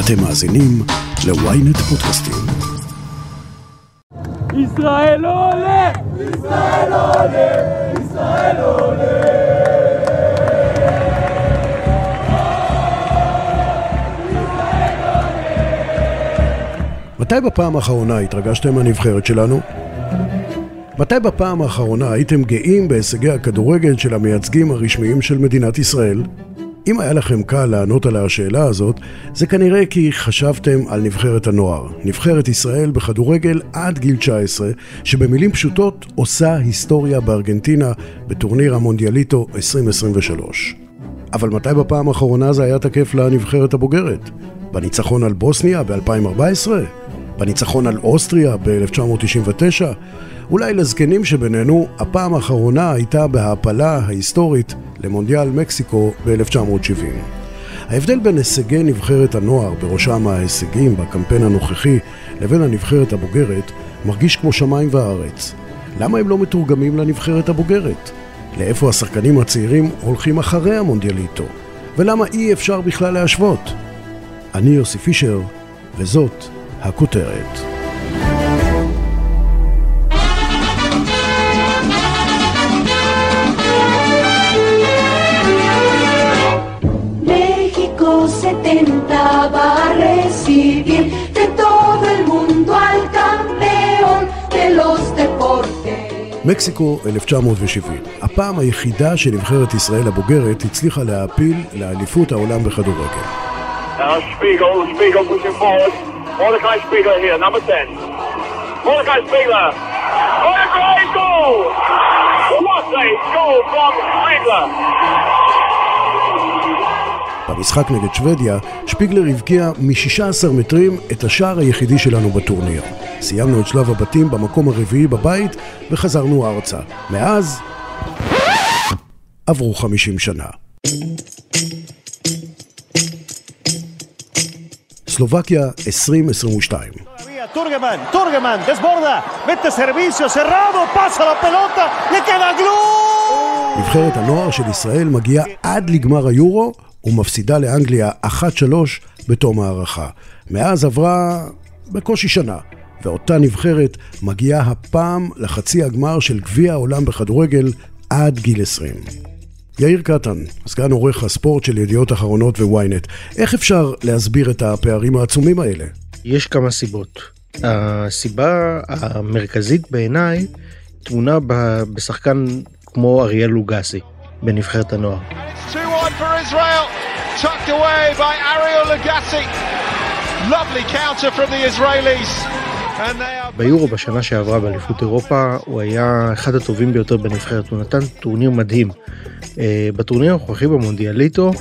אתם מאזינים ל-ynet פודקאסטים. ישראל עולה! ישראל עולה! ישראל עולה! מתי בפעם האחרונה התרגשתם מהנבחרת שלנו? מתי בפעם האחרונה הייתם גאים בהישגי הכדורגל של המייצגים הרשמיים של מדינת ישראל? אם היה לכם קל לענות על השאלה הזאת, זה כנראה כי חשבתם על נבחרת הנוער, נבחרת ישראל בכדורגל עד גיל 19, שבמילים פשוטות עושה היסטוריה בארגנטינה בטורניר המונדיאליטו 2023. אבל מתי בפעם האחרונה זה היה תקף לנבחרת הבוגרת? בניצחון על בוסניה ב-2014? בניצחון על אוסטריה ב-1999? אולי לזקנים שבינינו, הפעם האחרונה הייתה בהעפלה ההיסטורית למונדיאל מקסיקו ב-1970. ההבדל בין הישגי נבחרת הנוער, בראשם ההישגים בקמפיין הנוכחי, לבין הנבחרת הבוגרת, מרגיש כמו שמיים וארץ. למה הם לא מתורגמים לנבחרת הבוגרת? לאיפה השחקנים הצעירים הולכים אחרי המונדיאליטו? ולמה אי אפשר בכלל להשוות? אני יוסי פישר, וזאת הכותרת. México 70 va a recibir de todo el mundo al campeón de los deportes. מקסיקו 1970, הפעם היחידה שנבחרת ישראל הבוגרת הצליחה להעפיל לאליפות העולם בכדורגל. Now Spiegel, Spiegel pushing forward. Mordecai Spiegel here, number 10. Mordecai Spiegel. What a great goal! What a goal from Spiegler! במשחק נגד שוודיה, שפיגלר הבקיע מ-16 מטרים את השער היחידי שלנו בטורניר. סיימנו את שלב הבתים במקום הרביעי בבית וחזרנו ארצה. מאז עברו 50 שנה. סלובקיה 2022 Todavía Turgeman, Turgeman, desborda, mete servicio, cerrado, pasa la pelota, le queda gol. נבחרת הנוער של ישראל מגיעה עד לגמר היורו ומפסידה לאנגליה 1-3 בתום הערכה. מאז עברה בקושי שנה, ואותה נבחרת מגיעה הפעם לחצי הגמר של גביע העולם בכדורגל עד גיל 20. יאיר קטן, סגן עורך הספורט של ידיעות אחרונות וויינט, איך אפשר להסביר את הפערים העצומים האלה? יש כמה סיבות. הסיבה המרכזית בעיניי טמונה ב- בשחקן כמו אריאל לוגסי בנבחרת הנוער. It's 2-1 for Israel, ביורו בשנה שעברה באליפות אירופה הוא היה אחד הטובים ביותר בנבחרת, הוא נתן טורניר מדהים. אה, בטורניר הנוכחי במונדיאליטו,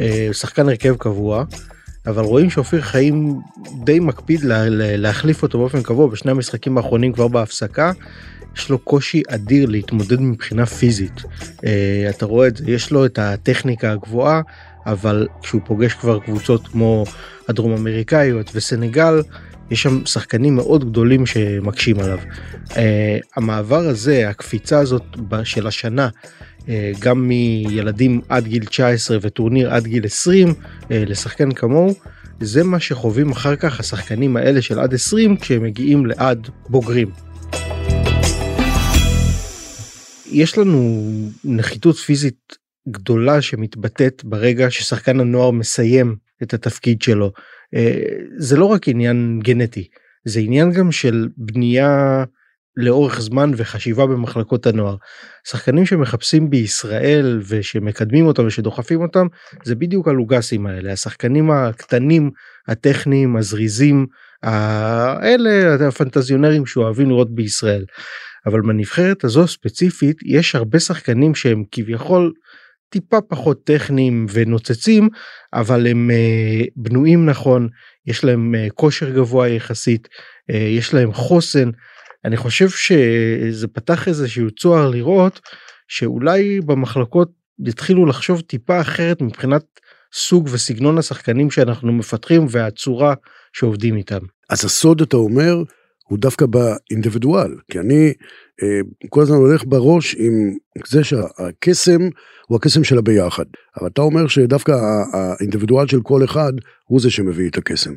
אה, שחקן הרכב קבוע, אבל רואים שאופיר חיים די מקפיד לה- להחליף אותו באופן קבוע בשני המשחקים האחרונים כבר בהפסקה. יש לו קושי אדיר להתמודד מבחינה פיזית. אה, אתה רואה את זה, יש לו את הטכניקה הגבוהה, אבל כשהוא פוגש כבר קבוצות כמו הדרום אמריקאיות וסנגל, יש שם שחקנים מאוד גדולים שמקשים עליו. Uh, המעבר הזה, הקפיצה הזאת של השנה, uh, גם מילדים עד גיל 19 וטורניר עד גיל 20 uh, לשחקן כמוהו, זה מה שחווים אחר כך השחקנים האלה של עד 20 כשהם מגיעים לעד בוגרים. יש לנו נחיתות פיזית גדולה שמתבטאת ברגע ששחקן הנוער מסיים את התפקיד שלו. אה, זה לא רק עניין גנטי, זה עניין גם של בנייה לאורך זמן וחשיבה במחלקות הנוער. שחקנים שמחפשים בישראל ושמקדמים אותם ושדוחפים אותם זה בדיוק הלוגסים האלה השחקנים הקטנים הטכניים הזריזים האלה הפנטזיונרים שאוהבים לראות בישראל. אבל בנבחרת הזו ספציפית יש הרבה שחקנים שהם כביכול טיפה פחות טכניים ונוצצים אבל הם uh, בנויים נכון יש להם uh, כושר גבוה יחסית uh, יש להם חוסן אני חושב שזה פתח איזשהו צוהר לראות שאולי במחלקות יתחילו לחשוב טיפה אחרת מבחינת סוג וסגנון השחקנים שאנחנו מפתחים והצורה שעובדים איתם. אז הסוד, אתה אומר, הוא דווקא באינדיבידואל, כי אני אה, כל הזמן הולך בראש עם זה שהקסם הוא הקסם של הביחד. אבל אתה אומר שדווקא האינדיבידואל של כל אחד הוא זה שמביא את הקסם.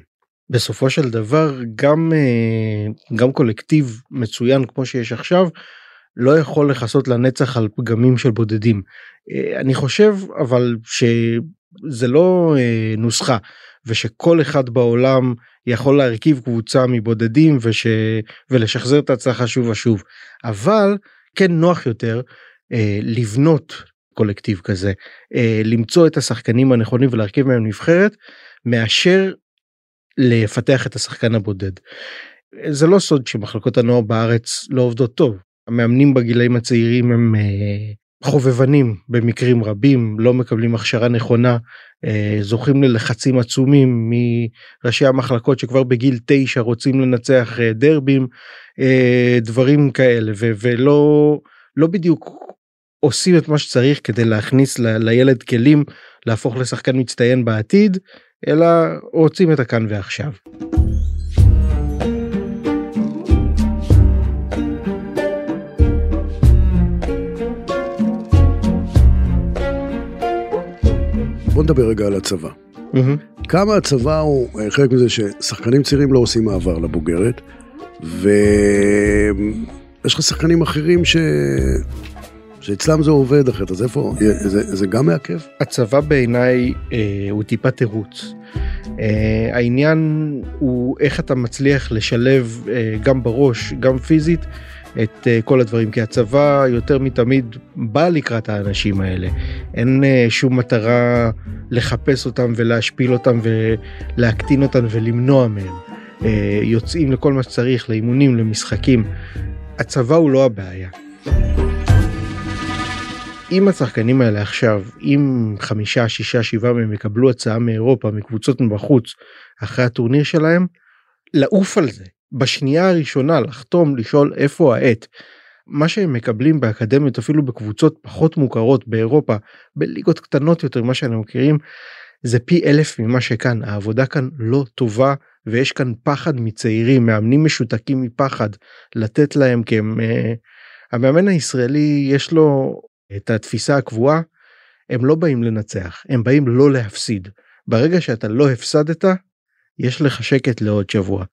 בסופו של דבר גם אה, גם קולקטיב מצוין כמו שיש עכשיו לא יכול לכסות לנצח על פגמים של בודדים. אה, אני חושב אבל שזה לא אה, נוסחה ושכל אחד בעולם יכול להרכיב קבוצה מבודדים וש... ולשחזר את ההצלחה שוב ושוב אבל כן נוח יותר אה, לבנות קולקטיב כזה אה, למצוא את השחקנים הנכונים ולהרכיב מהם נבחרת מאשר לפתח את השחקן הבודד. זה לא סוד שמחלקות הנוער בארץ לא עובדות טוב המאמנים בגילאים הצעירים הם אה, חובבנים במקרים רבים לא מקבלים הכשרה נכונה אה, זוכים ללחצים עצומים מראשי המחלקות שכבר בגיל תשע רוצים לנצח אה, דרבים דברים כאלה ולא לא בדיוק עושים את מה שצריך כדי להכניס לילד כלים להפוך לשחקן מצטיין בעתיד אלא רוצים את הכאן ועכשיו. בוא נדבר רגע על הצבא. Mm-hmm. כמה הצבא הוא אה, חלק מזה ששחקנים צעירים לא עושים מעבר לבוגרת, ויש לך שחקנים אחרים ש... שאצלם זה עובד אחרת, אז איפה, זה, זה גם מעכב? הצבא בעיניי אה, הוא טיפה תירוץ. אה, העניין הוא איך אתה מצליח לשלב אה, גם בראש, גם פיזית, את uh, כל הדברים כי הצבא יותר מתמיד בא לקראת האנשים האלה. אין uh, שום מטרה לחפש אותם ולהשפיל אותם ולהקטין אותם ולמנוע מהם. uh, יוצאים לכל מה שצריך לאימונים למשחקים. הצבא הוא לא הבעיה. אם השחקנים האלה עכשיו אם חמישה שישה שבעה מהם יקבלו הצעה מאירופה מקבוצות מבחוץ אחרי הטורניר שלהם לעוף על זה בשנייה הראשונה לחתום לשאול איפה העט. מה שהם מקבלים באקדמיות אפילו בקבוצות פחות מוכרות באירופה בליגות קטנות יותר ממה שאנחנו מכירים זה פי אלף ממה שכאן העבודה כאן לא טובה ויש כאן פחד מצעירים מאמנים משותקים מפחד לתת להם כי הם uh, המאמן הישראלי יש לו את התפיסה הקבועה הם לא באים לנצח הם באים לא להפסיד ברגע שאתה לא הפסדת יש לך שקט לעוד שבוע.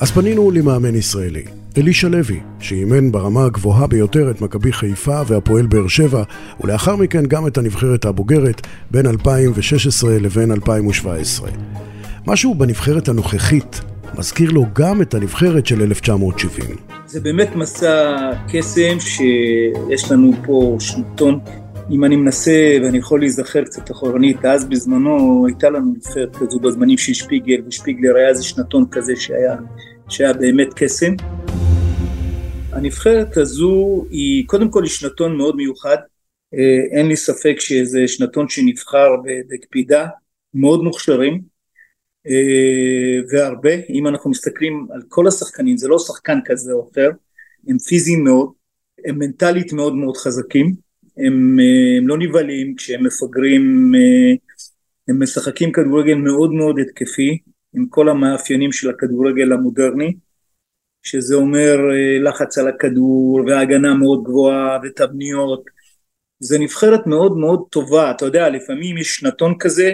אז פנינו למאמן ישראלי, אלישע לוי, שאימן ברמה הגבוהה ביותר את מכבי חיפה והפועל באר שבע, ולאחר מכן גם את הנבחרת הבוגרת בין 2016 לבין 2017. משהו בנבחרת הנוכחית מזכיר לו גם את הנבחרת של 1970. זה באמת מסע קסם שיש לנו פה שנתון. אם אני מנסה ואני יכול להיזכר קצת אחורנית, אז בזמנו הייתה לנו נבחרת כזו בזמנים של שפיגל, ושפיגלר היה איזה שנתון כזה שהיה, שהיה באמת קסם. הנבחרת הזו היא קודם כל היא שנתון מאוד מיוחד, אה, אין לי ספק שזה שנתון שנבחר בקפידה, מאוד מוכשרים, והרבה, אם אנחנו מסתכלים על כל השחקנים, זה לא שחקן כזה או אחר, הם פיזיים מאוד, הם מנטלית מאוד מאוד חזקים, הם, אה, הם לא נבהלים כשהם מפגרים, אה, הם משחקים כדורגל מאוד מאוד התקפי, עם כל המאפיינים של הכדורגל המודרני, שזה אומר לחץ על הכדור והגנה מאוד גבוהה ותבניות, זה נבחרת מאוד מאוד טובה, אתה יודע, לפעמים יש שנתון כזה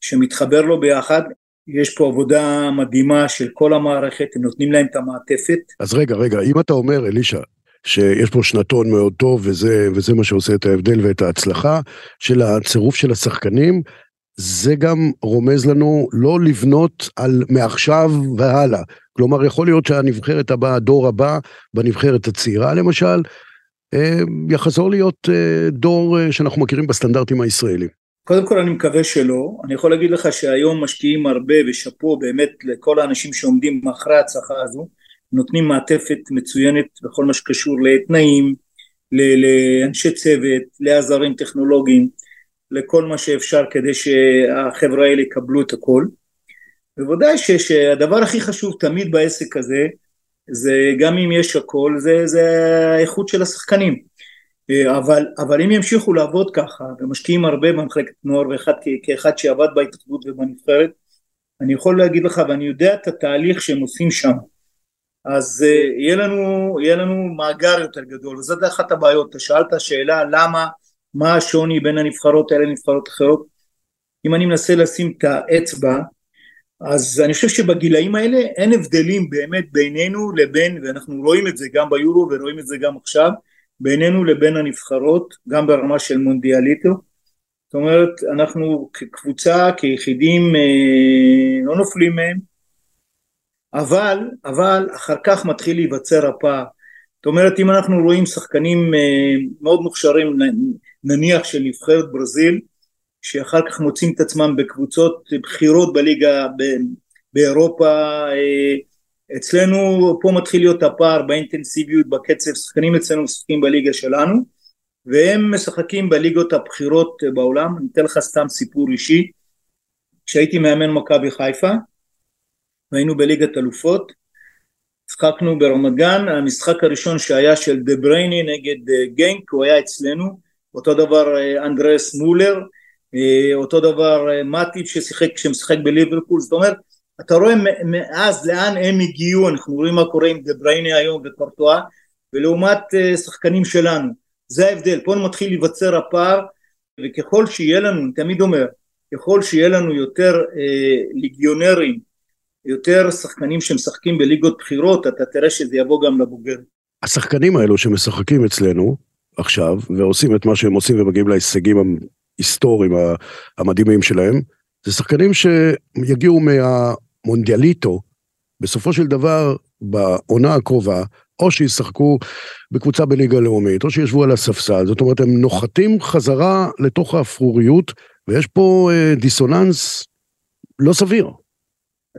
שמתחבר לו ביחד, יש פה עבודה מדהימה של כל המערכת, הם נותנים להם את המעטפת. אז רגע, רגע, אם אתה אומר, אלישע, שיש פה שנתון מאוד טוב, וזה, וזה מה שעושה את ההבדל ואת ההצלחה של הצירוף של השחקנים, זה גם רומז לנו לא לבנות על מעכשיו והלאה. כלומר, יכול להיות שהנבחרת הבאה, הדור הבא, בנבחרת הצעירה למשל, אה, יחזור להיות אה, דור אה, שאנחנו מכירים בסטנדרטים הישראלים. קודם כל אני מקווה שלא, אני יכול להגיד לך שהיום משקיעים הרבה ושאפו באמת לכל האנשים שעומדים מאחורי ההצלחה הזו, נותנים מעטפת מצוינת בכל מה שקשור לתנאים, לאנשי צוות, לעזרים טכנולוגיים, לכל מה שאפשר כדי שהחברה האלה יקבלו את הכל. בוודאי שהדבר הכי חשוב תמיד בעסק הזה, זה גם אם יש הכל, זה, זה האיכות של השחקנים. אה, אבל, אבל אם ימשיכו לעבוד ככה ומשקיעים הרבה במחלקת נוער ואחד כאחד שעבד בהתאחדות ובנבחרת אני יכול להגיד לך ואני יודע את התהליך שהם עושים שם. אז uh, יהיה, לנו, יהיה לנו מאגר יותר גדול וזאת אחת הבעיות. אתה שאלת שאלה למה מה השוני בין הנבחרות האלה לנבחרות אחרות? אם אני מנסה לשים את האצבע אז אני חושב שבגילאים האלה אין הבדלים באמת בינינו לבין ואנחנו רואים את זה גם ביורו ורואים את זה גם עכשיו בינינו לבין הנבחרות גם ברמה של מונדיאליטו. זאת אומרת אנחנו כקבוצה כיחידים אה, לא נופלים מהם. אבל אבל אחר כך מתחיל להיווצר הפער. זאת אומרת אם אנחנו רואים שחקנים אה, מאוד מוכשרים נניח של נבחרת ברזיל שאחר כך מוצאים את עצמם בקבוצות בכירות בליגה באירופה אה, אצלנו פה מתחיל להיות הפער באינטנסיביות בקצב שחקנים אצלנו משחקים בליגה שלנו והם משחקים בליגות הבכירות בעולם. אני אתן לך סתם סיפור אישי. כשהייתי מאמן מכבי חיפה והיינו בליגת אלופות שחקנו ברמת גן. המשחק הראשון שהיה של דה ברייני נגד אה, גנק הוא היה אצלנו. אותו דבר אה, אנדרס מולר אה, אותו דבר מטיב ששיחק כשמשחק בליברפול. זאת אומרת אתה רואה מאז לאן הם הגיעו? אנחנו רואים מה קורה עם דה ברייני היום וקורטואה ולעומת אה, שחקנים שלנו. זה ההבדל. פה מתחיל להיווצר הפער וככל שיהיה לנו אני תמיד אומר ככל שיהיה לנו יותר אה, ליגיונרים יותר שחקנים שמשחקים בליגות בחירות אתה תראה שזה יבוא גם לבוגר השחקנים האלו שמשחקים אצלנו עכשיו ועושים את מה שהם עושים ומגיעים להישגים ההיסטוריים המדהימים שלהם, זה שחקנים שיגיעו מהמונדיאליטו, בסופו של דבר, בעונה הקרובה, או שישחקו בקבוצה בליגה לאומית, או שישבו על הספסל, זאת אומרת, הם נוחתים חזרה לתוך האפרוריות, ויש פה אה, דיסוננס לא סביר.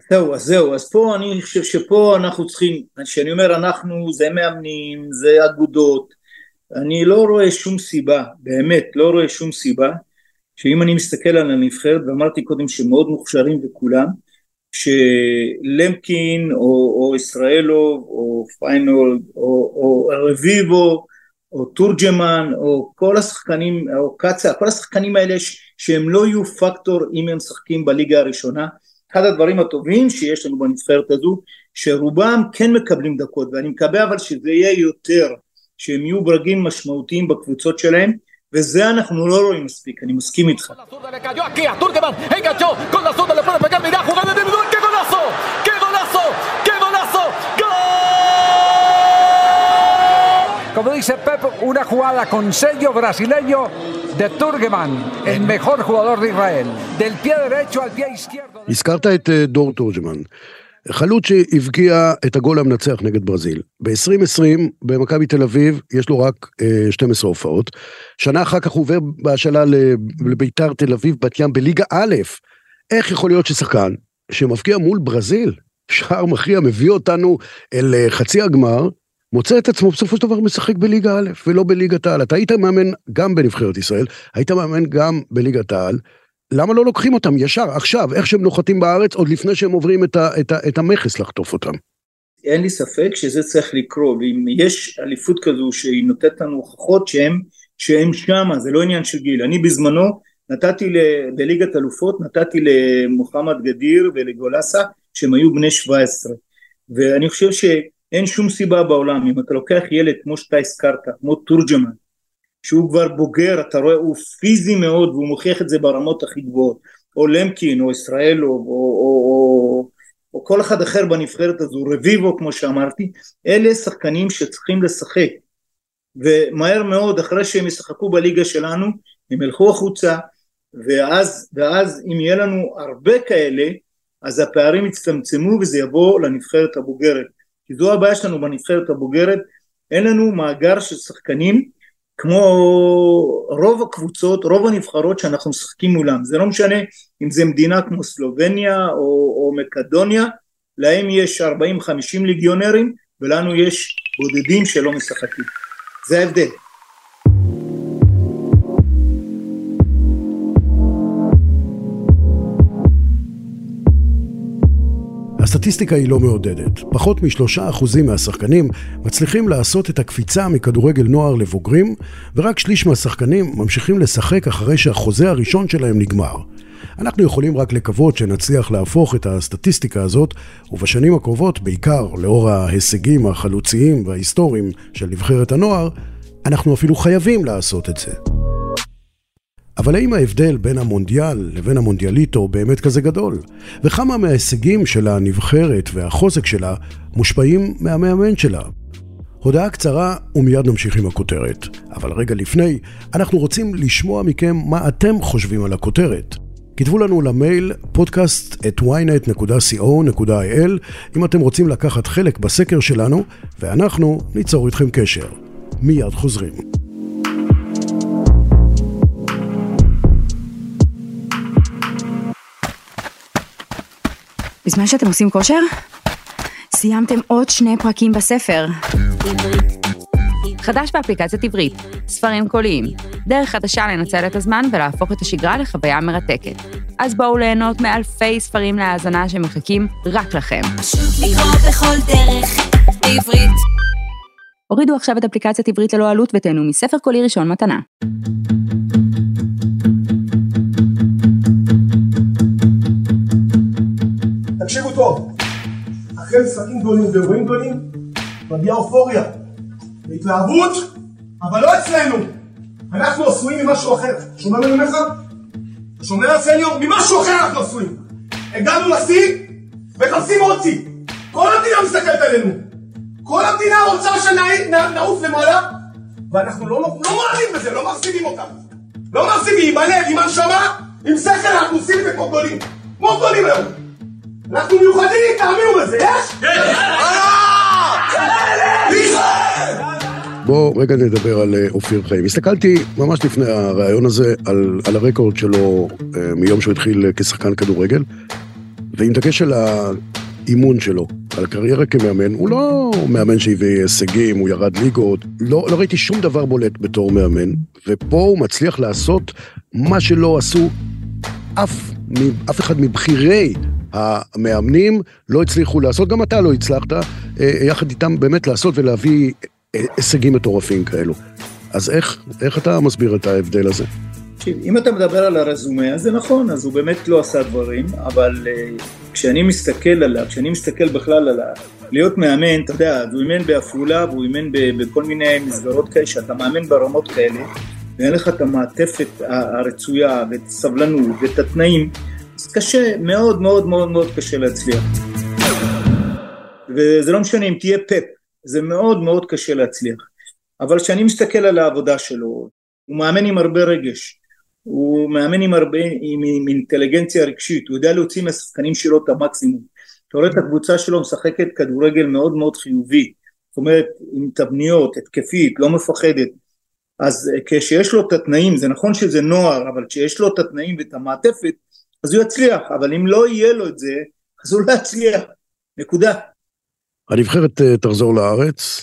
זהו, אז זהו, אז פה אני חושב שפה אנחנו צריכים, כשאני אומר אנחנו, זה מאמנים, זה אגודות, אני לא רואה שום סיבה, באמת, לא רואה שום סיבה שאם אני מסתכל על הנבחרת ואמרתי קודם שמאוד מוכשרים וכולם שלמקין או, או ישראלוב או פיינול או, או רביבו או תורג'מן או כל השחקנים או קצה כל השחקנים האלה שהם לא יהיו פקטור אם הם משחקים בליגה הראשונה אחד הדברים הטובים שיש לנו בנבחרת הזו שרובם כן מקבלים דקות ואני מקווה אבל שזה יהיה יותר שהם יהיו ברגים משמעותיים בקבוצות שלהם וזה אנחנו לא רואים מספיק, אני מסכים איתך. Como dice Pep, una jugada con sello brasileño de Turgeman, el mejor jugador de Israel. Del pie derecho al pie izquierdo. הזכרת את דור תורג'מן. חלוץ שהבקיע את הגול המנצח נגד ברזיל. ב-2020 במכבי תל אביב יש לו רק אה, 12 הופעות. שנה אחר כך הוא עובר בהשאלה לביתר תל אביב בת ים בליגה א'. איך יכול להיות ששחקן שמבקיע מול ברזיל, שער מכריע מביא אותנו אל אה, חצי הגמר, מוצא את עצמו בסופו של דבר משחק בליגה א' ולא בליגת העל. אתה היית מאמן גם בנבחרת ישראל, היית מאמן גם בליגת העל. למה לא לוקחים אותם ישר, עכשיו, איך שהם נוחתים בארץ, עוד לפני שהם עוברים את, ה, את, ה, את המכס לחטוף אותם? אין לי ספק שזה צריך לקרות, ואם יש אליפות כזו שהיא נותנת לנו הוכחות שהם, שהם שמה, זה לא עניין של גיל. אני בזמנו נתתי ל, בליגת אלופות, נתתי למוחמד גדיר ולגולסה, שהם היו בני 17. ואני חושב שאין שום סיבה בעולם, אם אתה לוקח ילד כמו שאתה הזכרת, כמו תורג'מן, שהוא כבר בוגר, אתה רואה, הוא פיזי מאוד והוא מוכיח את זה ברמות הכי גבוהות, או למקין או ישראל או, או, או, או, או כל אחד אחר בנבחרת הזו, רביבו כמו שאמרתי, אלה שחקנים שצריכים לשחק. ומהר מאוד אחרי שהם ישחקו בליגה שלנו הם ילכו החוצה ואז, ואז אם יהיה לנו הרבה כאלה אז הפערים יצטמצמו וזה יבוא לנבחרת הבוגרת כי זו הבעיה שלנו בנבחרת הבוגרת. אין לנו מאגר של שחקנים כמו רוב הקבוצות, רוב הנבחרות שאנחנו משחקים מולם, זה לא משנה אם זה מדינה כמו סלובניה או, או מקדוניה, להם יש 40-50 ליגיונרים ולנו יש בודדים שלא משחקים, זה ההבדל. הסטטיסטיקה היא לא מעודדת. פחות משלושה אחוזים מהשחקנים מצליחים לעשות את הקפיצה מכדורגל נוער לבוגרים, ורק שליש מהשחקנים ממשיכים לשחק אחרי שהחוזה הראשון שלהם נגמר. אנחנו יכולים רק לקוות שנצליח להפוך את הסטטיסטיקה הזאת, ובשנים הקרובות, בעיקר לאור ההישגים החלוציים וההיסטוריים של נבחרת הנוער, אנחנו אפילו חייבים לעשות את זה. אבל האם ההבדל בין המונדיאל לבין המונדיאליטו באמת כזה גדול? וכמה מההישגים של הנבחרת והחוזק שלה מושפעים מהמאמן שלה? הודעה קצרה ומיד נמשיך עם הכותרת. אבל רגע לפני, אנחנו רוצים לשמוע מכם מה אתם חושבים על הכותרת. כתבו לנו למייל podcast at ynet.co.il אם אתם רוצים לקחת חלק בסקר שלנו, ואנחנו ניצור איתכם קשר. מיד חוזרים. בזמן שאתם עושים כושר, סיימתם עוד שני פרקים בספר. חדש באפליקציית עברית, ספרים קוליים, דרך חדשה לנצל את הזמן ולהפוך את השגרה לחוויה מרתקת. אז בואו ליהנות מאלפי ספרים להאזנה שמחכים רק לכם. לקרוא בכל דרך, בעברית. הורידו עכשיו את אפליקציית עברית ללא עלות ותהנו מספר קולי ראשון מתנה. אחרי משחקים גדולים ואירועים גדולים, מגיעה אופוריה, והתלהבות, אבל לא אצלנו. אנחנו עשויים ממשהו אחר. שומע לך? אתה שומע סניור? ממשהו אחר אנחנו עשויים. הגענו לשיא, ותופסים עוד שיא. כל המדינה מסתכלת עלינו. כל המדינה רוצה שנעוף למעלה, ואנחנו לא, לא מאמינים בזה, לא מחזיקים אותם. לא מחזיקים, עם הלב, עם הנשמה, עם שכל, אנחנו עושים את זה כמו גדולים. כמו גדולים היום. אנחנו מיוחדים, תאמינו בזה, יש? כן! בואו רגע נדבר על אה, אופיר חיים. הסתכלתי ממש לפני הרעיון הזה על, על הרקורד שלו אה, מיום שהוא התחיל אה, כשחקן כדורגל, ועם דגש על האימון שלו, על הקריירה כמאמן, הוא לא מאמן שהביא הישגים, הוא ירד ליגות, לא, לא ראיתי שום דבר בולט בתור מאמן, ופה הוא מצליח לעשות מה שלא עשו אף, אף אחד מבכירי המאמנים לא הצליחו לעשות, גם אתה לא הצלחת, יחד איתם באמת לעשות ולהביא הישגים מטורפים כאלו. אז איך, איך אתה מסביר את ההבדל הזה? אם אתה מדבר על הרזומה, אז זה נכון, אז הוא באמת לא עשה דברים, אבל uh, כשאני מסתכל עליו, כשאני מסתכל בכלל על להיות מאמן, אתה יודע, הוא אימן בעפולה והוא אימן בכל מיני מסגרות כאלה, שאתה מאמן ברמות כאלה, ואין לך את המעטפת הרצויה, ואת הסבלנות, ואת התנאים, אז קשה, מאוד מאוד מאוד מאוד קשה להצליח. וזה לא משנה אם תהיה פאפ, זה מאוד מאוד קשה להצליח. אבל כשאני מסתכל על העבודה שלו, הוא מאמן עם הרבה רגש, הוא מאמן עם הרבה, עם, עם אינטליגנציה רגשית, הוא יודע להוציא מהשחקנים שלו את המקסימום. אתה רואה את הקבוצה שלו משחקת כדורגל מאוד מאוד חיובי, זאת אומרת עם תבניות, התקפית, לא מפחדת. אז כשיש לו את התנאים, זה נכון שזה נוער, אבל כשיש לו את התנאים ואת המעטפת, אז הוא יצליח, אבל אם לא יהיה לו את זה, אז הוא לא יצליח, נקודה. הנבחרת אה, תחזור לארץ,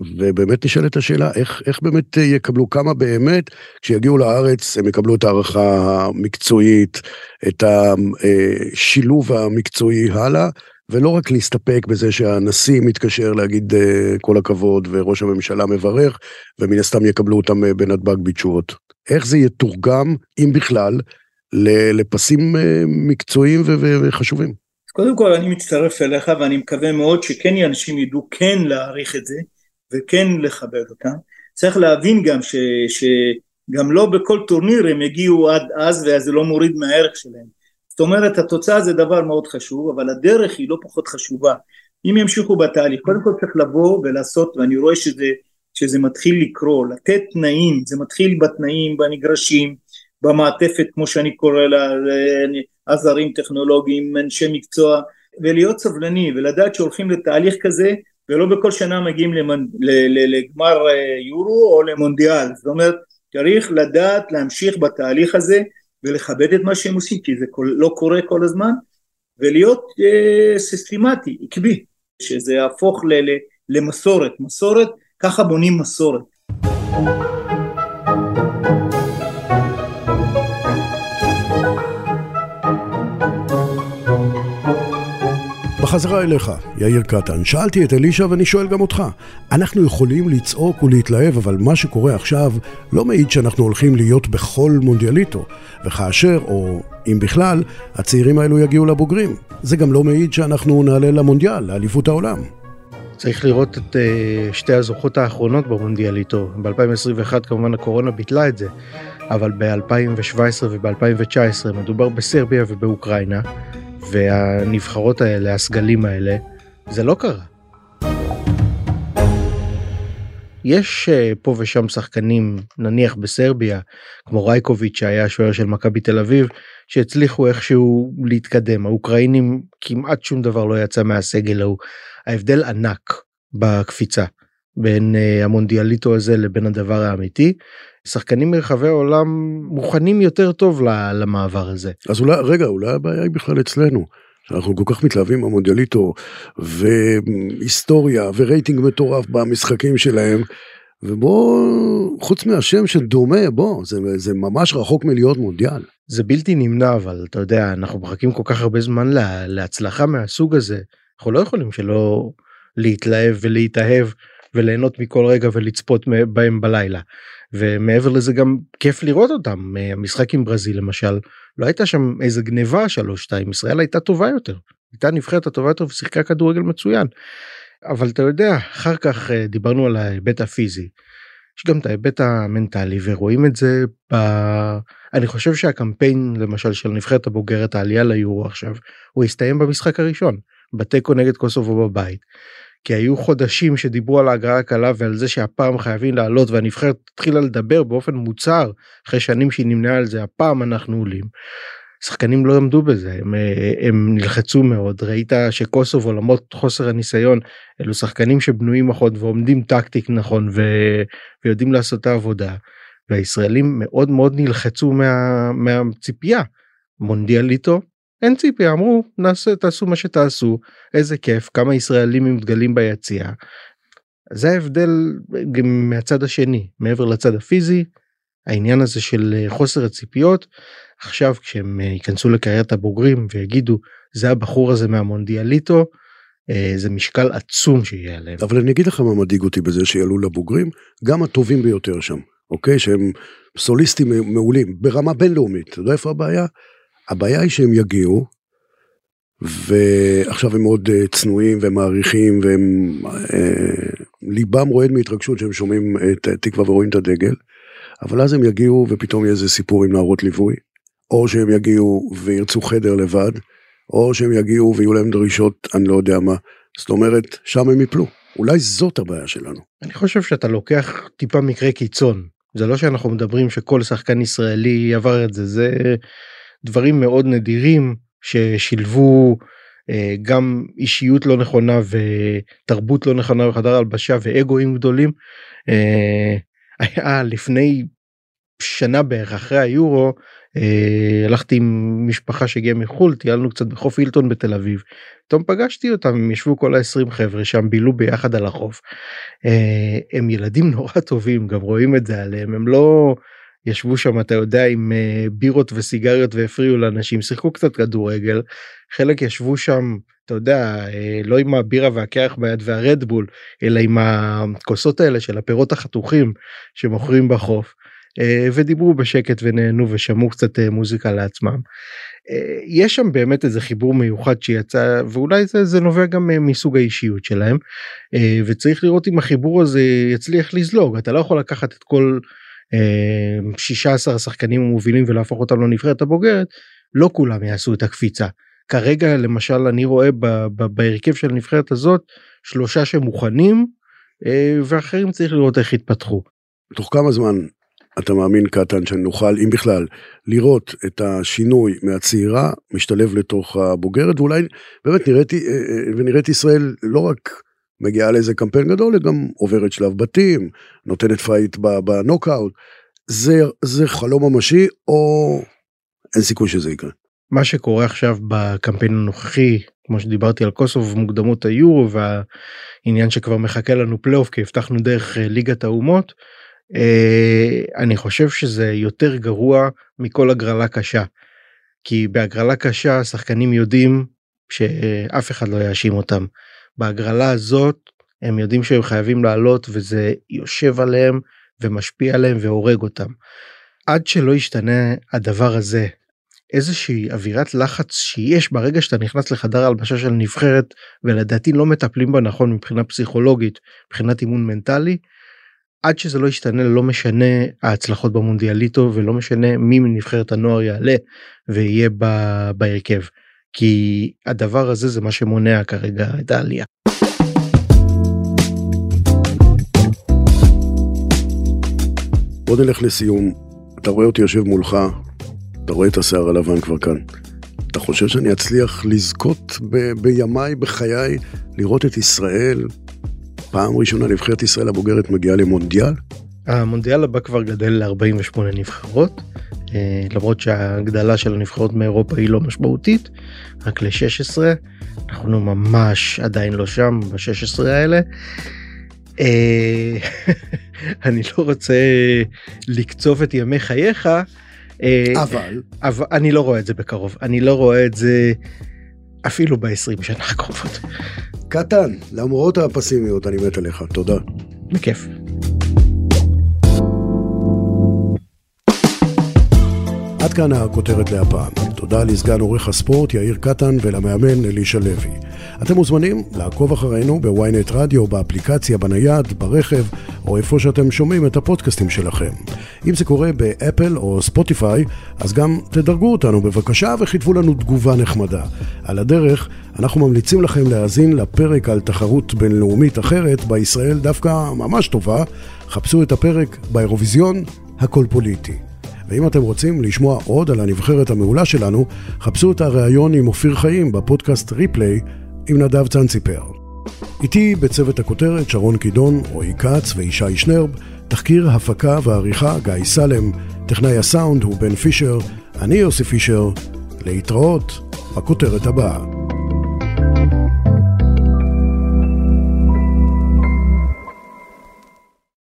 ובאמת נשאלת השאלה, איך, איך באמת אה, יקבלו, כמה באמת, כשיגיעו לארץ, הם יקבלו את הערכה המקצועית, את השילוב המקצועי הלאה, ולא רק להסתפק בזה שהנשיא מתקשר להגיד אה, כל הכבוד, וראש הממשלה מברך, ומן הסתם יקבלו אותם בנתב"ג בתשובות. איך זה יתורגם, אם בכלל, לפסים מקצועיים וחשובים? קודם כל אני מצטרף אליך ואני מקווה מאוד שכן אנשים ידעו כן להעריך את זה וכן לכבד אותם. צריך להבין גם ש, שגם לא בכל טורניר הם יגיעו עד אז וזה לא מוריד מהערך שלהם. זאת אומרת התוצאה זה דבר מאוד חשוב אבל הדרך היא לא פחות חשובה. אם ימשיכו בתהליך קודם כל צריך לבוא ולעשות ואני רואה שזה, שזה מתחיל לקרוא לתת תנאים זה מתחיל בתנאים במגרשים במעטפת כמו שאני קורא לה עזרים טכנולוגיים, אנשי מקצוע, ולהיות סבלני ולדעת שהולכים לתהליך כזה ולא בכל שנה מגיעים למנ... לגמר אה, יורו או למונדיאל, זאת אומרת צריך לדעת להמשיך בתהליך הזה ולכבד את מה שהם עושים כי זה לא קורה כל הזמן ולהיות אה, סיסטמטי, עקבי, שזה יהפוך ל... למסורת, מסורת, ככה בונים מסורת. בחזרה אליך, יאיר קטן. שאלתי את אלישע ואני שואל גם אותך. אנחנו יכולים לצעוק ולהתלהב, אבל מה שקורה עכשיו לא מעיד שאנחנו הולכים להיות בכל מונדיאליטו. וכאשר, או אם בכלל, הצעירים האלו יגיעו לבוגרים. זה גם לא מעיד שאנחנו נעלה למונדיאל, לאליפות העולם. צריך לראות את uh, שתי הזוכות האחרונות במונדיאליטו. ב-2021 כמובן הקורונה ביטלה את זה, אבל ב-2017 וב-2019 מדובר בסרביה ובאוקראינה, והנבחרות האלה, הסגלים האלה, זה לא קרה. יש uh, פה ושם שחקנים, נניח בסרביה, כמו רייקוביץ' שהיה השוער של מכבי תל אביב, שהצליחו איכשהו להתקדם. האוקראינים כמעט שום דבר לא יצא מהסגל ההוא. ההבדל ענק בקפיצה בין uh, המונדיאליטו הזה לבין הדבר האמיתי. שחקנים מרחבי העולם מוכנים יותר טוב למעבר הזה. אז אולי, רגע, אולי הבעיה היא בכלל אצלנו. שאנחנו כל כך מתלהבים במונדיאליטו, והיסטוריה, ורייטינג מטורף במשחקים שלהם, ובוא, חוץ מהשם של דומה, בוא, זה, זה ממש רחוק מלהיות מונדיאל. זה בלתי נמנע, אבל אתה יודע, אנחנו מחכים כל כך הרבה זמן לה, להצלחה מהסוג הזה, אנחנו לא יכולים שלא להתלהב ולהתאהב וליהנות מכל רגע ולצפות בהם בלילה. ומעבר לזה גם כיף לראות אותם המשחק עם ברזיל למשל לא הייתה שם איזה גניבה 3-2 ישראל הייתה טובה יותר הייתה נבחרת הטובה יותר ושיחקה כדורגל מצוין. אבל אתה יודע אחר כך אה, דיברנו על ההיבט הפיזי. יש גם את ההיבט המנטלי ורואים את זה ב... אני חושב שהקמפיין למשל של נבחרת הבוגרת העלייה ליורו עכשיו הוא הסתיים במשחק הראשון בתיקו נגד קוסובו בבית. כי היו חודשים שדיברו על ההגרלה הקלה ועל זה שהפעם חייבים לעלות והנבחרת התחילה לדבר באופן מוצהר אחרי שנים שהיא נמנעה על זה הפעם אנחנו עולים. שחקנים לא עמדו בזה הם, הם נלחצו מאוד. ראית שקוסובו למרות חוסר הניסיון אלו שחקנים שבנויים נכון ועומדים טקטיק נכון ו, ויודעים לעשות את העבודה. והישראלים מאוד מאוד נלחצו מה, מהציפייה. מונדיאליטו אין ציפי אמרו נעשה תעשו מה שתעשו איזה כיף כמה ישראלים עם דגלים ביציע. זה ההבדל גם מהצד השני מעבר לצד הפיזי העניין הזה של אה, חוסר הציפיות עכשיו כשהם אה, ייכנסו לקריירת הבוגרים ויגידו זה הבחור הזה מהמונדיאליטו אה, זה משקל עצום שיהיה עליהם. אבל אני אגיד לך מה מדאיג אותי בזה שיעלו לבוגרים גם הטובים ביותר שם אוקיי שהם סוליסטים מעולים ברמה בינלאומית אתה יודע איפה הבעיה הבעיה היא שהם יגיעו, ועכשיו הם מאוד uh, צנועים ומעריכים, והם, uh, ליבם רועד מהתרגשות שהם שומעים את תקווה ורואים את הדגל, אבל אז הם יגיעו ופתאום יהיה איזה סיפור עם נערות ליווי, או שהם יגיעו וירצו חדר לבד, או שהם יגיעו ויהיו להם דרישות, אני לא יודע מה. זאת אומרת, שם הם יפלו. אולי זאת הבעיה שלנו. אני חושב שאתה לוקח טיפה מקרה קיצון. זה לא שאנחנו מדברים שכל שחקן ישראלי עבר את זה, זה דברים מאוד נדירים ששילבו אה, גם אישיות לא נכונה ותרבות לא נכונה בחדר הלבשה ואגואים גדולים. אה, היה לפני שנה בערך אחרי היורו אה, הלכתי עם משפחה שהגיעה מחול טיילנו קצת בחוף הילטון בתל אביב. פתאום פגשתי אותם הם ישבו כל ה-20 חבר'ה שם בילו ביחד על החוף. הם ילדים נורא טובים גם רואים את זה עליהם הם לא ישבו שם אתה יודע עם uh, בירות וסיגריות והפריעו לאנשים שיחקו קצת כדורגל חלק ישבו שם אתה יודע uh, לא עם הבירה והקרח ביד והרדבול אלא עם הכוסות האלה של הפירות החתוכים שמוכרים בחוף uh, ודיברו בשקט ונהנו ושמעו קצת מוזיקה לעצמם. יש שם באמת איזה חיבור מיוחד שיצא ואולי זה, זה נובע גם מסוג האישיות שלהם וצריך לראות אם החיבור הזה יצליח לזלוג אתה לא יכול לקחת את כל 16 השחקנים המובילים ולהפוך אותם לנבחרת הבוגרת לא כולם יעשו את הקפיצה. כרגע למשל אני רואה בהרכב של הנבחרת הזאת שלושה שמוכנים אה, ואחרים צריך לראות איך יתפתחו. תוך כמה זמן אתה מאמין קטן שנוכל אם בכלל לראות את השינוי מהצעירה משתלב לתוך הבוגרת ואולי באמת נראית אה, אה, ונראית ישראל לא רק מגיעה לאיזה קמפיין גדול, היא גם עוברת שלב בתים, נותנת פייט בנוקאוט. זה, זה חלום ממשי או אין סיכוי שזה יקרה? מה שקורה עכשיו בקמפיין הנוכחי, כמו שדיברתי על קוסוב מוקדמות היורו והעניין שכבר מחכה לנו פלייאוף כי הבטחנו דרך אה, ליגת האומות, אה, אני חושב שזה יותר גרוע מכל הגרלה קשה. כי בהגרלה קשה שחקנים יודעים שאף אחד לא יאשים אותם. בהגרלה הזאת הם יודעים שהם חייבים לעלות וזה יושב עליהם ומשפיע עליהם והורג אותם. עד שלא ישתנה הדבר הזה איזושהי אווירת לחץ שיש ברגע שאתה נכנס לחדר הלבשה של נבחרת ולדעתי לא מטפלים בה נכון מבחינה פסיכולוגית מבחינת אימון מנטלי. עד שזה לא ישתנה לא משנה ההצלחות במונדיאליטו ולא משנה מי מנבחרת הנוער יעלה ויהיה בהרכב כי הדבר הזה זה מה שמונע כרגע את העלייה. בוא נלך לסיום. אתה רואה אותי יושב מולך, אתה רואה את השיער הלבן כבר כאן. אתה חושב שאני אצליח לזכות ב- בימיי, בחיי, לראות את ישראל, פעם ראשונה נבחרת ישראל הבוגרת מגיעה למונדיאל? המונדיאל הבא כבר גדל ל-48 נבחרות, אה, למרות שההגדלה של הנבחרות מאירופה היא לא משמעותית, רק ל-16, אנחנו ממש עדיין לא שם ב-16 האלה. אה, אני לא רוצה לקצוב את ימי חייך, אה, אבל אבל אני לא רואה את זה בקרוב אני לא רואה את זה אפילו ב-20 שנה הקרובות. קטן למרות הפסימיות אני מת עליך תודה. בכיף. עד כאן הכותרת להפעם. תודה לסגן עורך הספורט יאיר קטן ולמאמן אלישע לוי. אתם מוזמנים לעקוב אחרינו בוויינט רדיו, באפליקציה, בנייד, ברכב, או איפה שאתם שומעים את הפודקאסטים שלכם. אם זה קורה באפל או ספוטיפיי, אז גם תדרגו אותנו בבקשה וכתבו לנו תגובה נחמדה. על הדרך, אנחנו ממליצים לכם להאזין לפרק על תחרות בינלאומית אחרת, בה ישראל דווקא ממש טובה. חפשו את הפרק באירוויזיון, הכל פוליטי. ואם אתם רוצים לשמוע עוד על הנבחרת המעולה שלנו, חפשו את הריאיון עם אופיר חיים בפודקאסט ריפליי עם נדב צאנציפר. איתי בצוות הכותרת שרון קידון, רועי כץ וישי שנרב, תחקיר הפקה ועריכה גיא סלם, טכנאי הסאונד הוא בן פישר, אני יוסי פישר, להתראות בכותרת הבאה.